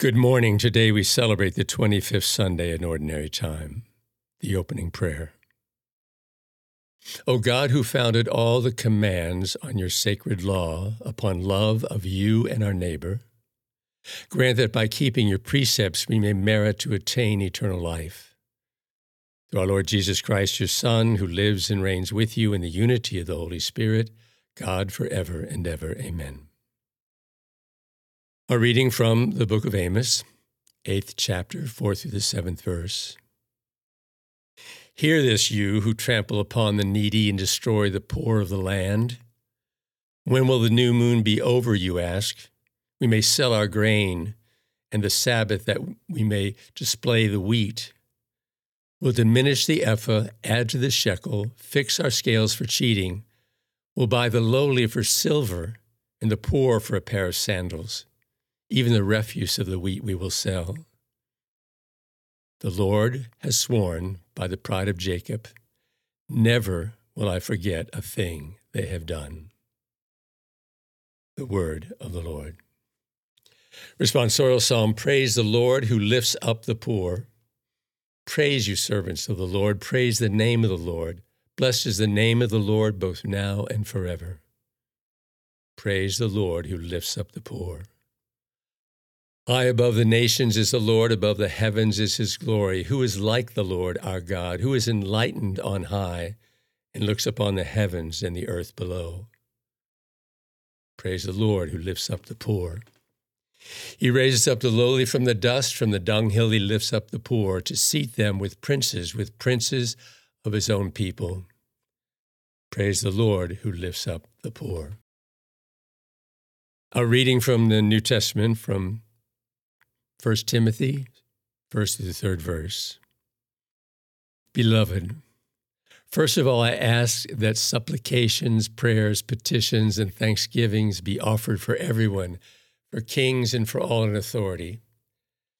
Good morning. Today we celebrate the 25th Sunday in Ordinary Time, the opening prayer. O God, who founded all the commands on your sacred law upon love of you and our neighbor, grant that by keeping your precepts we may merit to attain eternal life. Through our Lord Jesus Christ, your Son, who lives and reigns with you in the unity of the Holy Spirit, God forever and ever. Amen. A reading from the book of Amos, eighth chapter, fourth through the seventh verse. Hear this, you who trample upon the needy and destroy the poor of the land. When will the new moon be over, you ask? We may sell our grain, and the Sabbath that we may display the wheat. We'll diminish the ephah, add to the shekel, fix our scales for cheating. We'll buy the lowly for silver, and the poor for a pair of sandals. Even the refuse of the wheat we will sell. The Lord has sworn by the pride of Jacob, Never will I forget a thing they have done. The word of the Lord. Responsorial Psalm Praise the Lord who lifts up the poor. Praise you, servants of the Lord. Praise the name of the Lord. Blessed is the name of the Lord both now and forever. Praise the Lord who lifts up the poor. High above the nations is the Lord, above the heavens is his glory. Who is like the Lord our God, who is enlightened on high and looks upon the heavens and the earth below? Praise the Lord who lifts up the poor. He raises up the lowly from the dust, from the dunghill he lifts up the poor, to seat them with princes, with princes of his own people. Praise the Lord who lifts up the poor. A reading from the New Testament from 1 Timothy, first to the third verse. Beloved, first of all, I ask that supplications, prayers, petitions, and thanksgivings be offered for everyone, for kings and for all in authority,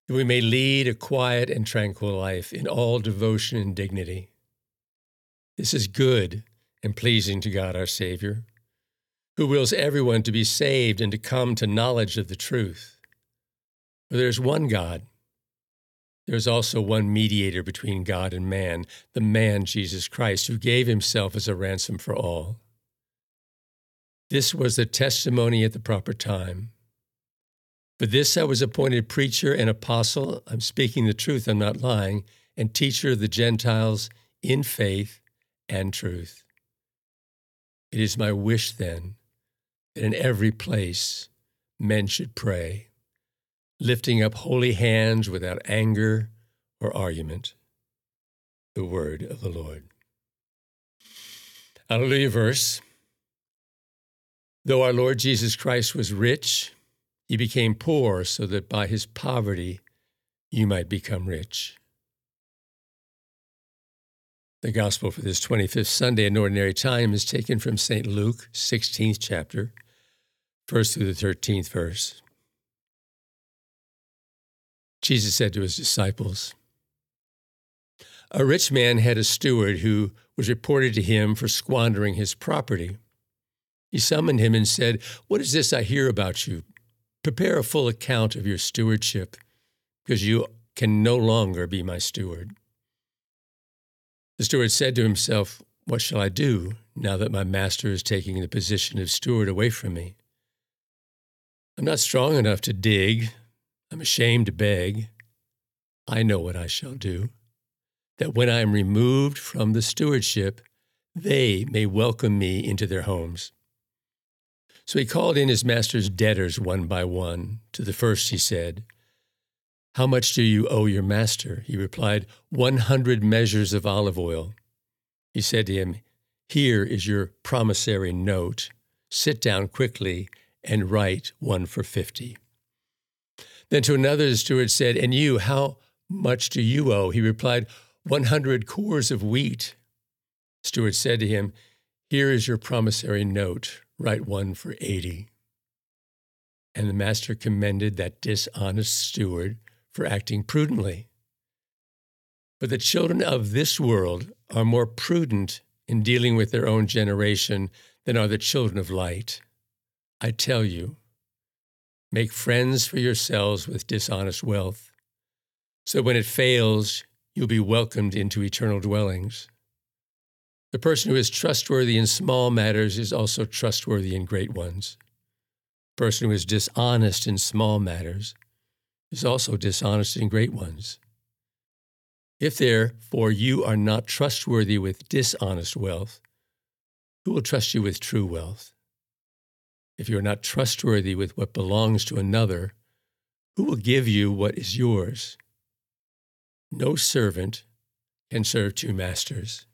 that we may lead a quiet and tranquil life in all devotion and dignity. This is good and pleasing to God our Savior, who wills everyone to be saved and to come to knowledge of the truth. There's one God. There's also one mediator between God and man, the man Jesus Christ, who gave himself as a ransom for all. This was the testimony at the proper time. For this I was appointed preacher and apostle. I'm speaking the truth, I'm not lying, and teacher of the Gentiles in faith and truth. It is my wish, then, that in every place men should pray lifting up holy hands without anger or argument. The word of the Lord. Hallelujah verse. Though our Lord Jesus Christ was rich, he became poor so that by his poverty you might become rich. The gospel for this 25th Sunday in Ordinary Time is taken from St. Luke, 16th chapter, 1st through the 13th verse. Jesus said to his disciples, A rich man had a steward who was reported to him for squandering his property. He summoned him and said, What is this I hear about you? Prepare a full account of your stewardship, because you can no longer be my steward. The steward said to himself, What shall I do now that my master is taking the position of steward away from me? I'm not strong enough to dig I'm ashamed to beg. I know what I shall do, that when I am removed from the stewardship, they may welcome me into their homes. So he called in his master's debtors one by one. To the first he said, How much do you owe your master? He replied, One hundred measures of olive oil. He said to him, Here is your promissory note. Sit down quickly and write one for fifty. Then to another, the steward said, And you, how much do you owe? He replied, 100 cors of wheat. The steward said to him, Here is your promissory note. Write one for 80. And the master commended that dishonest steward for acting prudently. But the children of this world are more prudent in dealing with their own generation than are the children of light. I tell you, Make friends for yourselves with dishonest wealth, so when it fails, you'll be welcomed into eternal dwellings. The person who is trustworthy in small matters is also trustworthy in great ones. The person who is dishonest in small matters is also dishonest in great ones. If therefore you are not trustworthy with dishonest wealth, who will trust you with true wealth? If you are not trustworthy with what belongs to another, who will give you what is yours? No servant can serve two masters.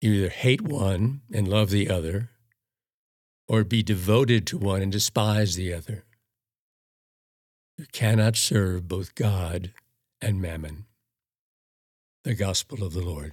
You either hate one and love the other, or be devoted to one and despise the other. You cannot serve both God and mammon. The Gospel of the Lord.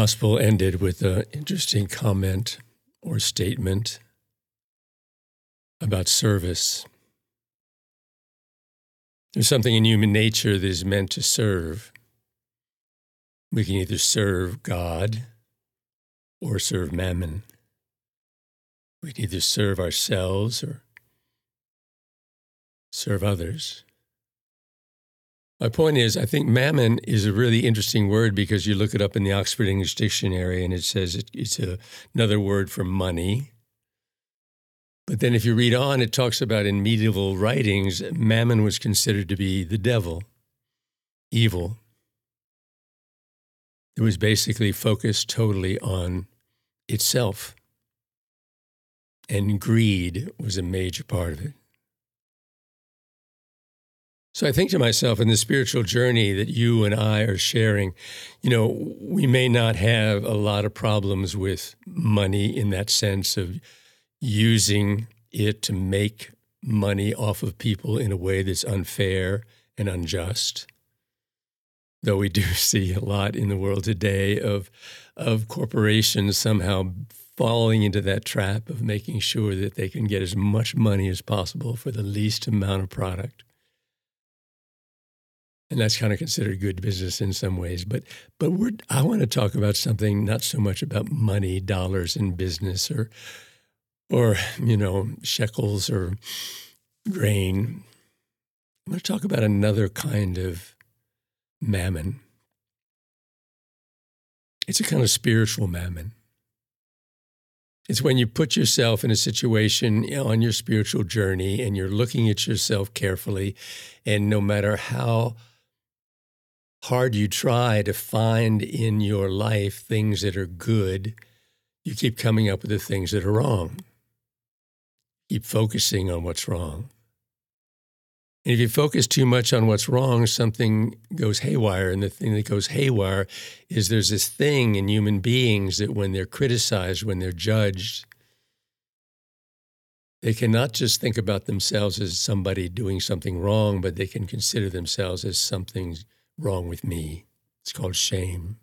Gospel ended with an interesting comment or statement about service. There's something in human nature that is meant to serve. We can either serve God or serve mammon. We can either serve ourselves or serve others. My point is, I think mammon is a really interesting word because you look it up in the Oxford English Dictionary and it says it, it's a, another word for money. But then if you read on, it talks about in medieval writings, mammon was considered to be the devil, evil. It was basically focused totally on itself. And greed was a major part of it. So I think to myself, in the spiritual journey that you and I are sharing, you know, we may not have a lot of problems with money in that sense of using it to make money off of people in a way that's unfair and unjust. Though we do see a lot in the world today of, of corporations somehow falling into that trap of making sure that they can get as much money as possible for the least amount of product and that's kind of considered good business in some ways. But but we're I want to talk about something not so much about money, dollars in business, or or, you know, shekels or grain. I'm going to talk about another kind of mammon. It's a kind of spiritual mammon. It's when you put yourself in a situation on your spiritual journey and you're looking at yourself carefully, and no matter how hard you try to find in your life things that are good, you keep coming up with the things that are wrong. Keep focusing on what's wrong. And if you focus too much on what's wrong, something goes haywire. And the thing that goes haywire is there's this thing in human beings that when they're criticized, when they're judged, they cannot just think about themselves as somebody doing something wrong, but they can consider themselves as something wrong with me. It's called shame.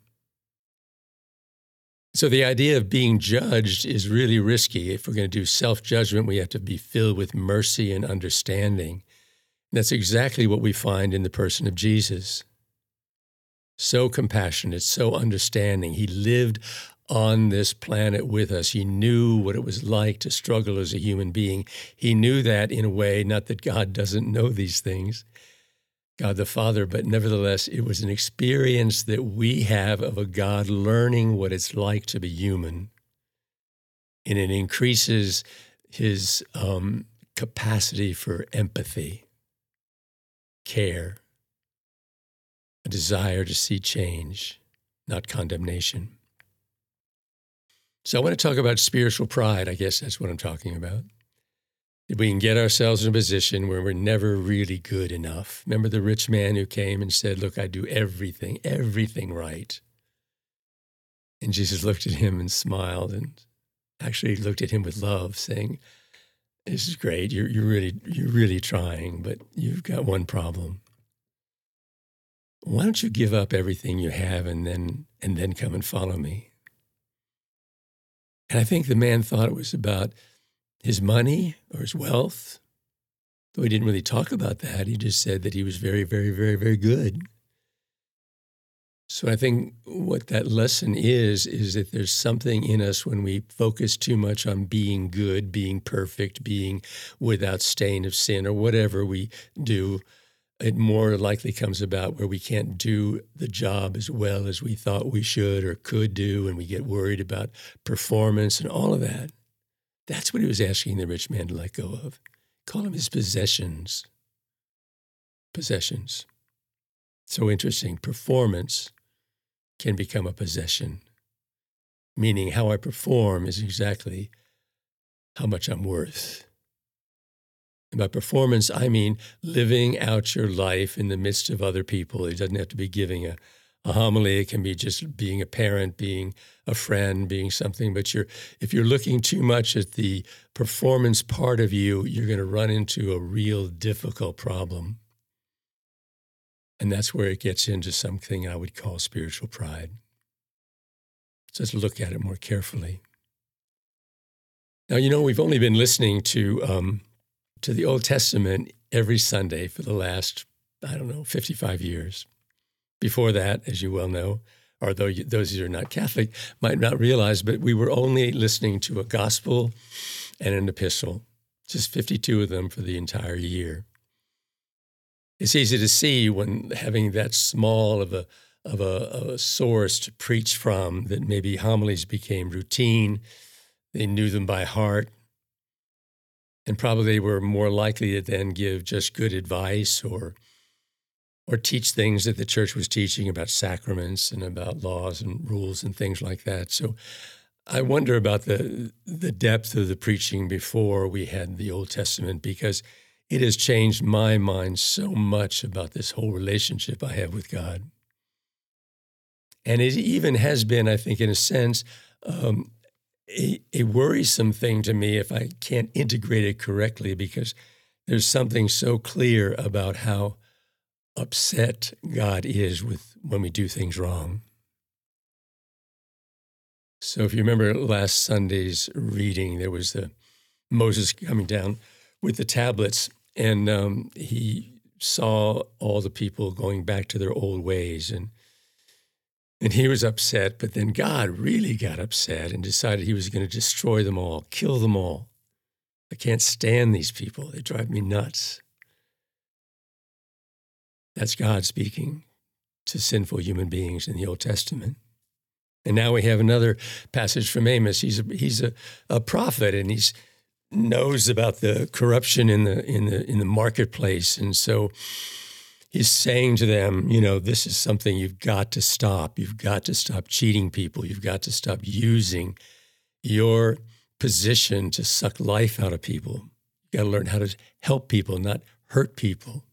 So the idea of being judged is really risky. If we're going to do self judgment, we have to be filled with mercy and understanding. That's exactly what we find in the person of Jesus. So compassionate, so understanding. He lived on this planet with us. He knew what it was like to struggle as a human being. He knew that in a way, not that God doesn't know these things, God the Father, but nevertheless, it was an experience that we have of a God learning what it's like to be human. And it increases his um, capacity for empathy care, a desire to see change, not condemnation. So I want to talk about spiritual pride. I guess that's what I'm talking about. We can get ourselves in a position where we're never really good enough. Remember the rich man who came and said, Look, I do everything, everything right. And Jesus looked at him and smiled and actually looked at him with love, saying, this is great. You're, you're really you're really trying, but you've got one problem. Why don't you give up everything you have and then and then come and follow me? And I think the man thought it was about his money or his wealth, though he didn't really talk about that. He just said that he was very, very, very, very good. So I think what that lesson is, is that there's something in us when we focus too much on being good, being perfect, being without stain of sin, or whatever we do, it more likely comes about where we can't do the job as well as we thought we should or could do, and we get worried about performance and all of that. That's what he was asking the rich man to let go of. Call them his possessions. Possessions. So interesting. Performance can become a possession, meaning how I perform is exactly how much I'm worth. And by performance, I mean living out your life in the midst of other people. It doesn't have to be giving a, a homily. It can be just being a parent, being a friend, being something. But you're, if you're looking too much at the performance part of you, you're going to run into a real difficult problem. And that's where it gets into something I would call spiritual pride. So let's look at it more carefully. Now, you know, we've only been listening to, um, to the Old Testament every Sunday for the last, I don't know, 55 years. Before that, as you well know, or though you, those who are not Catholic might not realize, but we were only listening to a gospel and an epistle, just 52 of them for the entire year it's easy to see when having that small of a of a, of a source to preach from that maybe homilies became routine. They knew them by heart. And probably were more likely to then give just good advice or or teach things that the church was teaching about sacraments and about laws and rules and things like that. So I wonder about the the depth of the preaching before we had the Old Testament because it has changed my mind so much about this whole relationship I have with God. And it even has been, I think, in a sense, um, a, a worrisome thing to me if I can't integrate it correctly because there's something so clear about how upset God is with when we do things wrong. So if you remember last Sunday's reading, there was the Moses coming down with the tablets, and um, he saw all the people going back to their old ways, and and he was upset. But then God really got upset and decided he was going to destroy them all, kill them all. I can't stand these people. They drive me nuts. That's God speaking to sinful human beings in the Old Testament. And now we have another passage from Amos. He's a, he's a, a prophet and he knows about the corruption in the in the in the marketplace. And so he's saying to them, you know, this is something you've got to stop. You've got to stop cheating people. You've got to stop using your position to suck life out of people. You've got to learn how to help people, not hurt people.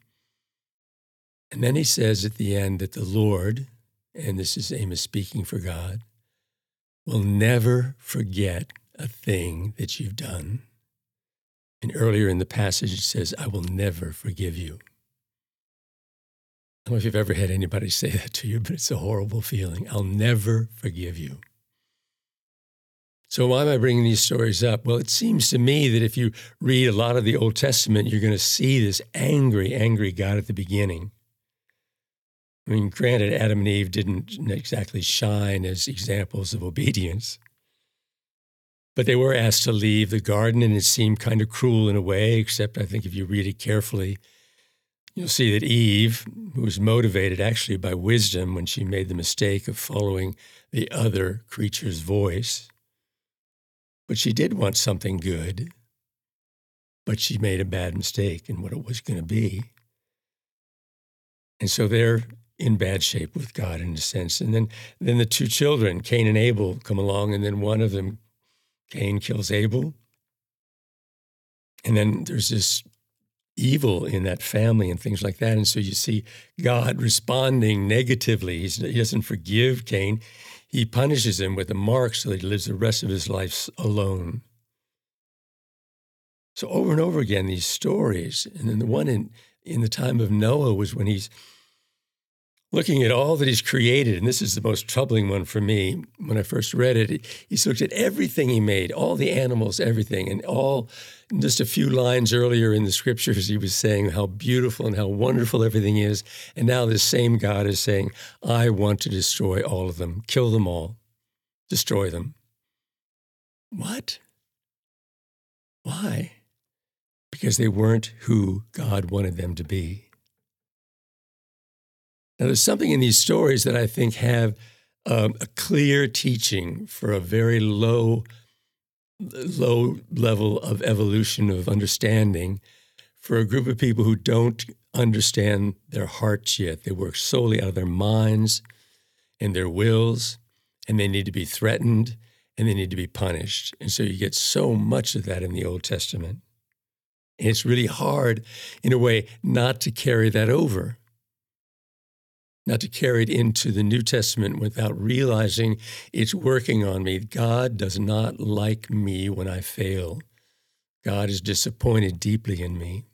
And then he says at the end that the Lord, and this is Amos speaking for God, will never forget a thing that you've done. And earlier in the passage, it says, I will never forgive you. I don't know if you've ever had anybody say that to you, but it's a horrible feeling. I'll never forgive you. So, why am I bringing these stories up? Well, it seems to me that if you read a lot of the Old Testament, you're going to see this angry, angry God at the beginning. I mean, granted, Adam and Eve didn't exactly shine as examples of obedience, but they were asked to leave the garden, and it seemed kind of cruel in a way, except I think if you read it carefully, you'll see that Eve, who was motivated actually by wisdom when she made the mistake of following the other creature's voice, but she did want something good, but she made a bad mistake in what it was going to be. And so they're in bad shape with God in a sense. And then, then the two children, Cain and Abel, come along, and then one of them Cain kills Abel. And then there's this evil in that family and things like that. And so you see God responding negatively. He's, he doesn't forgive Cain, he punishes him with a mark so that he lives the rest of his life alone. So over and over again, these stories. And then the one in, in the time of Noah was when he's looking at all that he's created, and this is the most troubling one for me when I first read it. He's looked at everything he made, all the animals, everything, and all just a few lines earlier in the scriptures, he was saying how beautiful and how wonderful everything is. And now this same God is saying, I want to destroy all of them, kill them all, destroy them. What? Why? Because they weren't who God wanted them to be. Now, there's something in these stories that I think have um, a clear teaching for a very low, low level of evolution of understanding for a group of people who don't understand their hearts yet. They work solely out of their minds and their wills, and they need to be threatened and they need to be punished. And so you get so much of that in the Old Testament. And it's really hard, in a way, not to carry that over not to carry it into the New Testament without realizing it's working on me. God does not like me when I fail. God is disappointed deeply in me.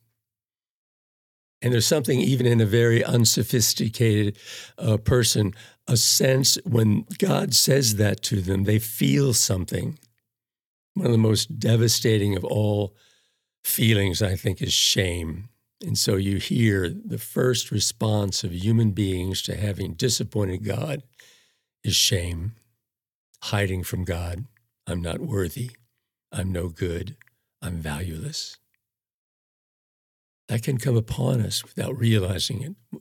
And there's something, even in a very unsophisticated uh, person, a sense when God says that to them, they feel something. One of the most devastating of all feelings, I think, is shame. And so you hear the first response of human beings to having disappointed God is shame, hiding from God. I'm not worthy. I'm no good. I'm valueless. That can come upon us without realizing it,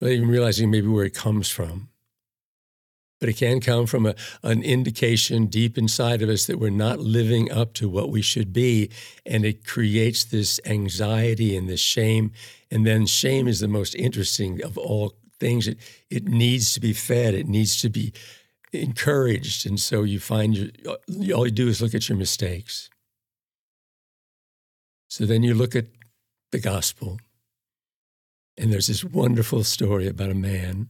without even realizing maybe where it comes from but it can come from a, an indication deep inside of us that we're not living up to what we should be. And it creates this anxiety and this shame. And then shame is the most interesting of all things. It, it needs to be fed, it needs to be encouraged. And so you find your, all you do is look at your mistakes. So then you look at the gospel. And there's this wonderful story about a man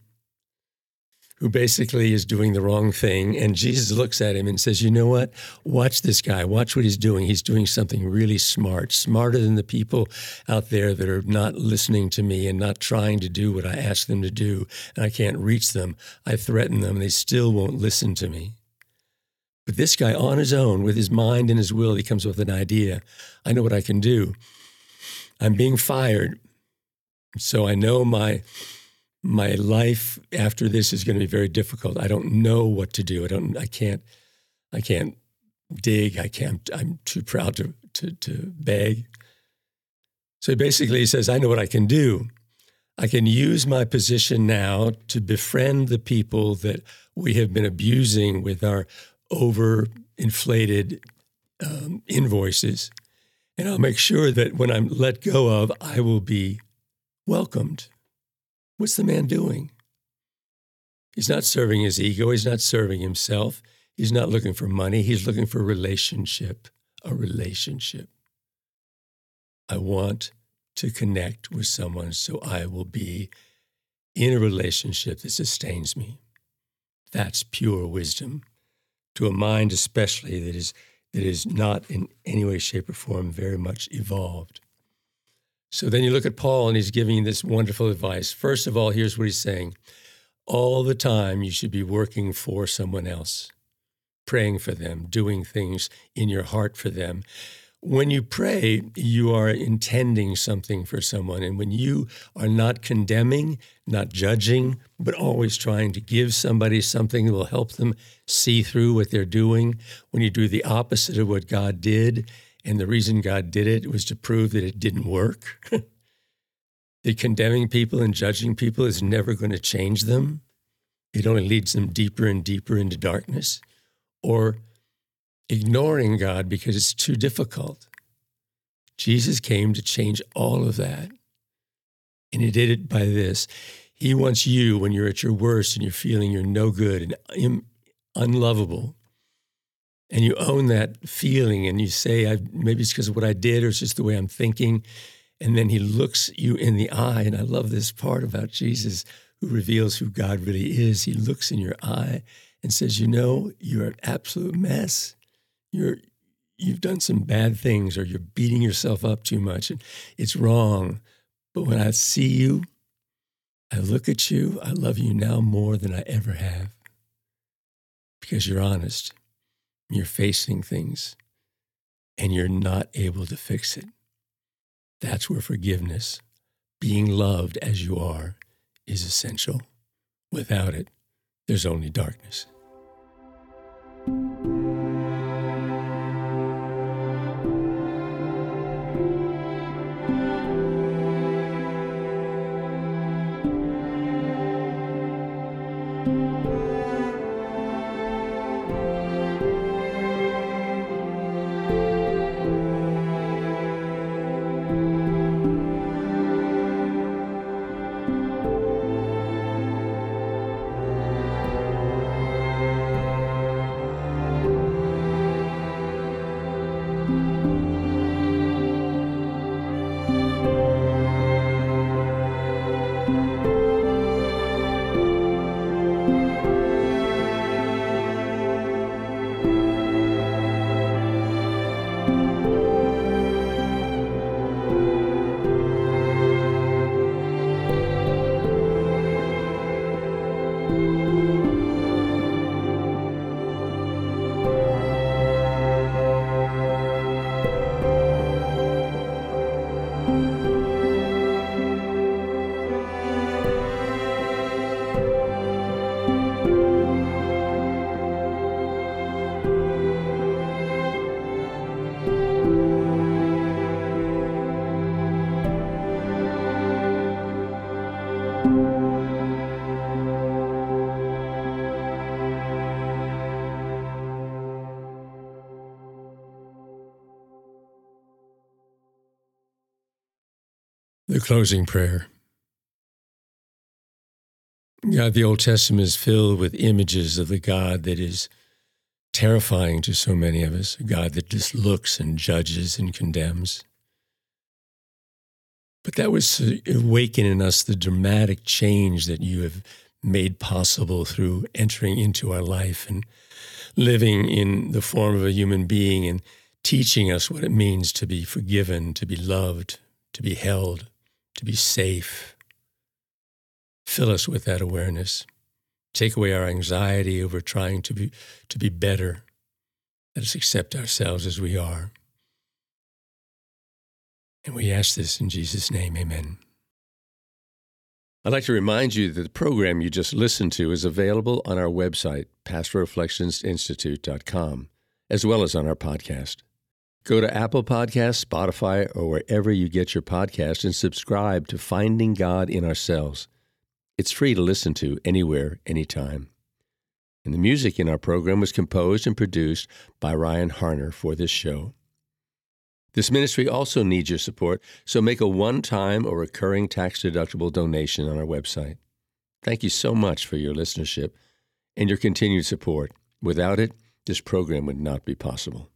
who basically is doing the wrong thing. And Jesus looks at him and says, You know what? Watch this guy. Watch what he's doing. He's doing something really smart, smarter than the people out there that are not listening to me and not trying to do what I ask them to do. And I can't reach them. I threaten them. They still won't listen to me. But this guy, on his own, with his mind and his will, he comes up with an idea. I know what I can do. I'm being fired. So I know my my life after this is going to be very difficult. I don't know what to do. I don't. I can't. I can't dig. I can't. I'm too proud to to, to beg. So basically, he says, I know what I can do. I can use my position now to befriend the people that we have been abusing with our overinflated um, invoices. And I'll make sure that when I'm let go of, I will be welcomed. What's the man doing? He's not serving his ego. He's not serving himself. He's not looking for money. He's looking for relationship, a relationship. I want to connect with someone so I will be in a relationship that sustains me. That's pure wisdom. To a mind, especially, that is, that is not in any way, shape, or form very much evolved. So then you look at Paul, and he's giving this wonderful advice. First of all, here's what he's saying all the time, you should be working for someone else, praying for them, doing things in your heart for them. When you pray, you are intending something for someone. And when you are not condemning, not judging, but always trying to give somebody something that will help them see through what they're doing, when you do the opposite of what God did, and the reason God did it was to prove that it didn't work, that condemning people and judging people is never going to change them, it only leads them deeper and deeper into darkness, or ignoring God because it's too difficult. Jesus came to change all of that. And he did it by this. He wants you, when you're at your worst and you're feeling you're no good and unlovable, and you own that feeling and you say, maybe it's because of what I did or it's just the way I'm thinking. And then he looks you in the eye. And I love this part about Jesus who reveals who God really is. He looks in your eye and says, You know, you're an absolute mess you're you've done some bad things or you're beating yourself up too much and it's wrong. But when I see you, I look at you, I love you now more than I ever have because you're honest. You're facing things and you're not able to fix it. That's where forgiveness, being loved as you are, is essential. Without it, there's only darkness. The closing prayer. God, the Old Testament is filled with images of the God that is terrifying to so many of us, a God that just looks and judges and condemns. But that was awaken in us the dramatic change that you have made possible through entering into our life and living in the form of a human being and teaching us what it means to be forgiven, to be loved, to be held to be safe. Fill us with that awareness. Take away our anxiety over trying to be, to be better. Let us accept ourselves as we are. And we ask this in Jesus' name, amen. I'd like to remind you that the program you just listened to is available on our website, pastoralreflectionsinstitute.com, as well as on our podcast. Go to Apple Podcasts, Spotify, or wherever you get your podcast and subscribe to Finding God in Ourselves. It's free to listen to anywhere, anytime. And the music in our program was composed and produced by Ryan Harner for this show. This ministry also needs your support, so make a one time or recurring tax deductible donation on our website. Thank you so much for your listenership and your continued support. Without it, this program would not be possible.